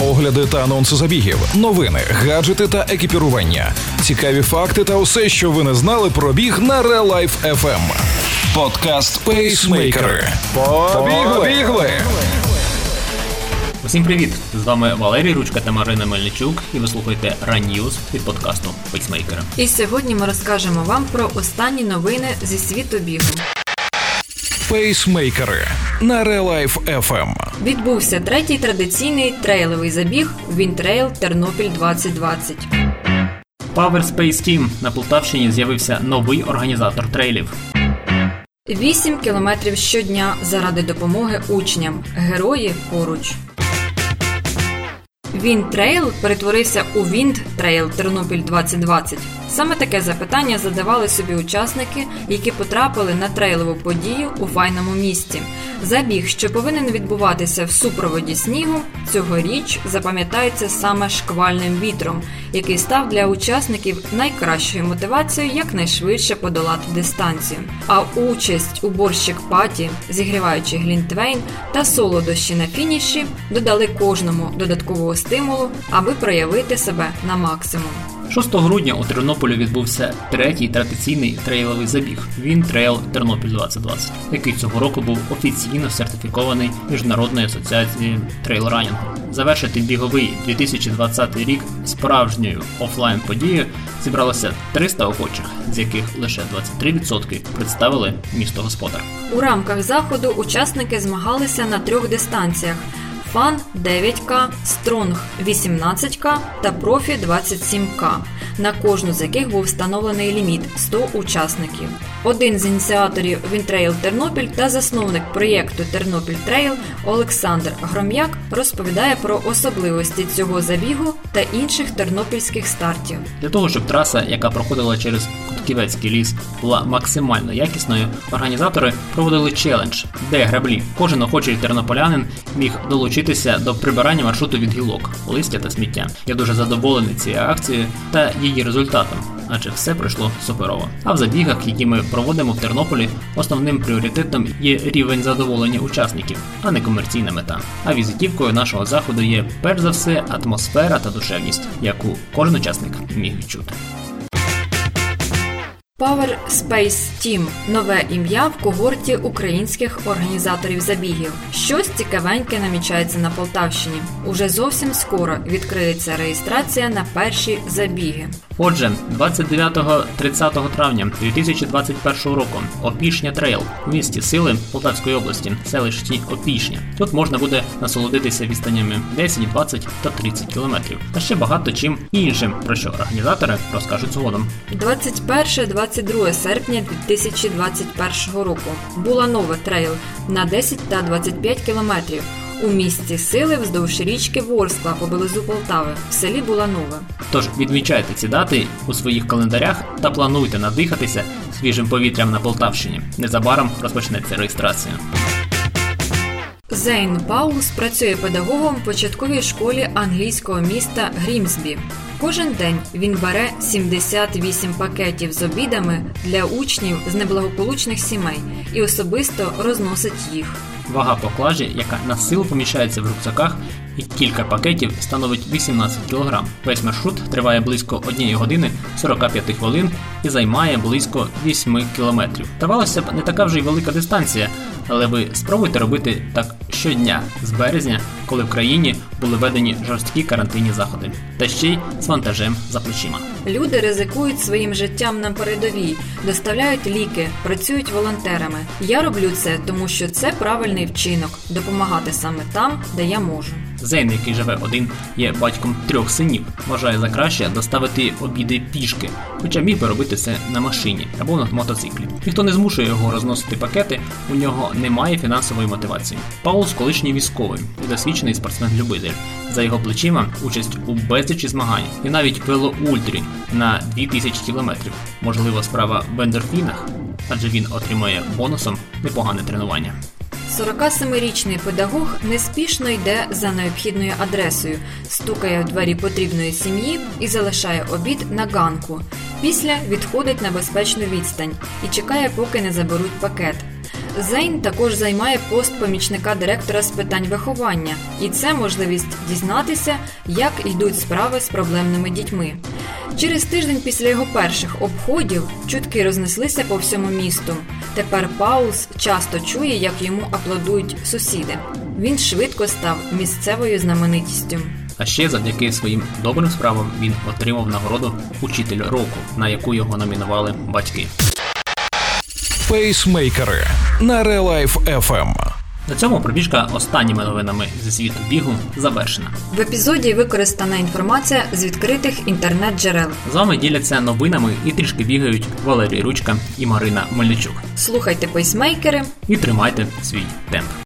огляди та анонси забігів, новини, гаджети та екіпірування, цікаві факти та усе, що ви не знали про біг на Real Life FM. Подкаст Пейсмейкери. Побігли! Усім привіт! З вами Валерій Ручка та Марина Мельничук, і ви слухаєте Ранньюз від подкасту Пейсмейкера. І сьогодні ми розкажемо вам про останні новини зі світу бігу. Пейсмейкери на Real Life FM. Відбувся третій традиційний трейловий забіг WinTrail Тернопіль 2020. Power Space Team на Полтавщині з'явився новий організатор трейлів. 8 кілометрів щодня заради допомоги учням. Герої поруч. WinTrail перетворився у WindTrail Тернопіль 2020. Саме таке запитання задавали собі учасники, які потрапили на трейлову подію у файному місті. Забіг, що повинен відбуватися в супроводі снігу, цьогоріч запам'ятається саме шквальним вітром, який став для учасників найкращою мотивацією якнайшвидше подолати дистанцію. А участь у борщик party, зігріваючий глінтвейн та солодощі на фініші, додали кожному додаткового стимулу, аби проявити себе на максимум. 6 грудня у Тернополі відбувся третій традиційний трейловий забіг WinTrail Тернопіль 2020, який цього року був офіційно сертифікований Міжнародною асоціацією трейлранінгу. Завершити біговий 2020 рік справжньою офлайн подією зібралося 300 охочих, з яких лише 23% представили місто господар. У рамках заходу учасники змагалися на трьох дистанціях. Fun 9К, Strong 18К та Профі 27К, на кожну з яких був встановлений ліміт 100 учасників. Один з ініціаторів WinTrail Тернопіль та засновник проєкту Тернопіль Trail Олександр Гром'як розповідає про особливості цього забігу та інших тернопільських стартів. Для того щоб траса, яка проходила через Кутківецький ліс, була максимально якісною, організатори проводили челендж, де граблі. Кожен охочий тернополянин міг долучитися до прибирання маршруту від гілок, листя та сміття. Я дуже задоволений цією акцією та її результатом, адже все пройшло суперово. А в забігах, які ми проводимо в Тернополі, основним пріоритетом є рівень задоволення учасників, а не комерційна мета. А візитівкою нашого заходу є перш за все атмосфера та душевність, яку кожен учасник міг відчути. Power Space Team – нове ім'я в когорті українських організаторів забігів. Щось цікавеньке намічається на Полтавщині. Уже зовсім скоро відкриється реєстрація на перші забіги. Отже, 29-30 травня 2021 року Опішня Trail у місті Сили Полтавської області, селищі Опішня. Тут можна буде насолодитися відстанями 10, 20 та 30 кілометрів. Та ще багато чим іншим, про що організатори розкажуть згодом. 21-22 серпня 2021 року Буланова Trail на 10 та 25 кілометрів. У місті сили вздовж річки Ворскла поблизу Полтави в селі Буланове. Тож відмічайте ці дати у своїх календарях та плануйте надихатися свіжим повітрям на Полтавщині. Незабаром розпочнеться реєстрація. Зейн Паулс працює педагогом в початковій школі англійського міста Грімсбі. Кожен день він бере 78 пакетів з обідами для учнів з неблагополучних сімей і особисто розносить їх. Вага поклажі, яка на силу поміщається в рюкзаках, і кілька пакетів становить 18 кг. Весь маршрут триває близько 1 години 45 хвилин і займає близько 8 км. Здавалося б, не така вже й велика дистанція, але ви спробуйте робити так щодня з березня, коли в країні були введені жорсткі карантинні заходи, та ще й з вантажем за плечима. Люди ризикують своїм життям на передовій, доставляють ліки, працюють волонтерами. Я роблю це, тому що це правильний вчинок допомагати саме там, де я можу. Зейн, який живе один, є батьком трьох синів, вважає за краще доставити обіди пішки, хоча міг би робити це на машині або на мотоциклі. Ніхто не змушує його розносити пакети, у нього немає фінансової мотивації. Паулс колишній військовий і досвідчений спортсмен-любитель. За його плечима участь у безлічі змагань і навіть велоультрі на 2000 кілометрів. Можливо, справа в ендорфінах, адже він отримує бонусом непогане тренування. 47-річний педагог неспішно йде за необхідною адресою, стукає в двері потрібної сім'ї і залишає обід на ганку. Після відходить на безпечну відстань і чекає, поки не заберуть пакет. Зейн також займає пост помічника директора з питань виховання, і це можливість дізнатися, як йдуть справи з проблемними дітьми. Через тиждень після його перших обходів чутки рознеслися по всьому місту. Тепер Паулс часто чує, як йому аплодують сусіди. Він швидко став місцевою знаменитістю. А ще завдяки своїм добрим справам він отримав нагороду Учитель року, на яку його номінували батьки. Пейсмейкери на ReLife FM. На цьому пробіжка останніми новинами зі світу бігу завершена. В епізоді використана інформація з відкритих інтернет-джерел. З вами діляться новинами і трішки бігають Валерій Ручка і Марина Мельничук. Слухайте пейсмейкери. І тримайте свій темп.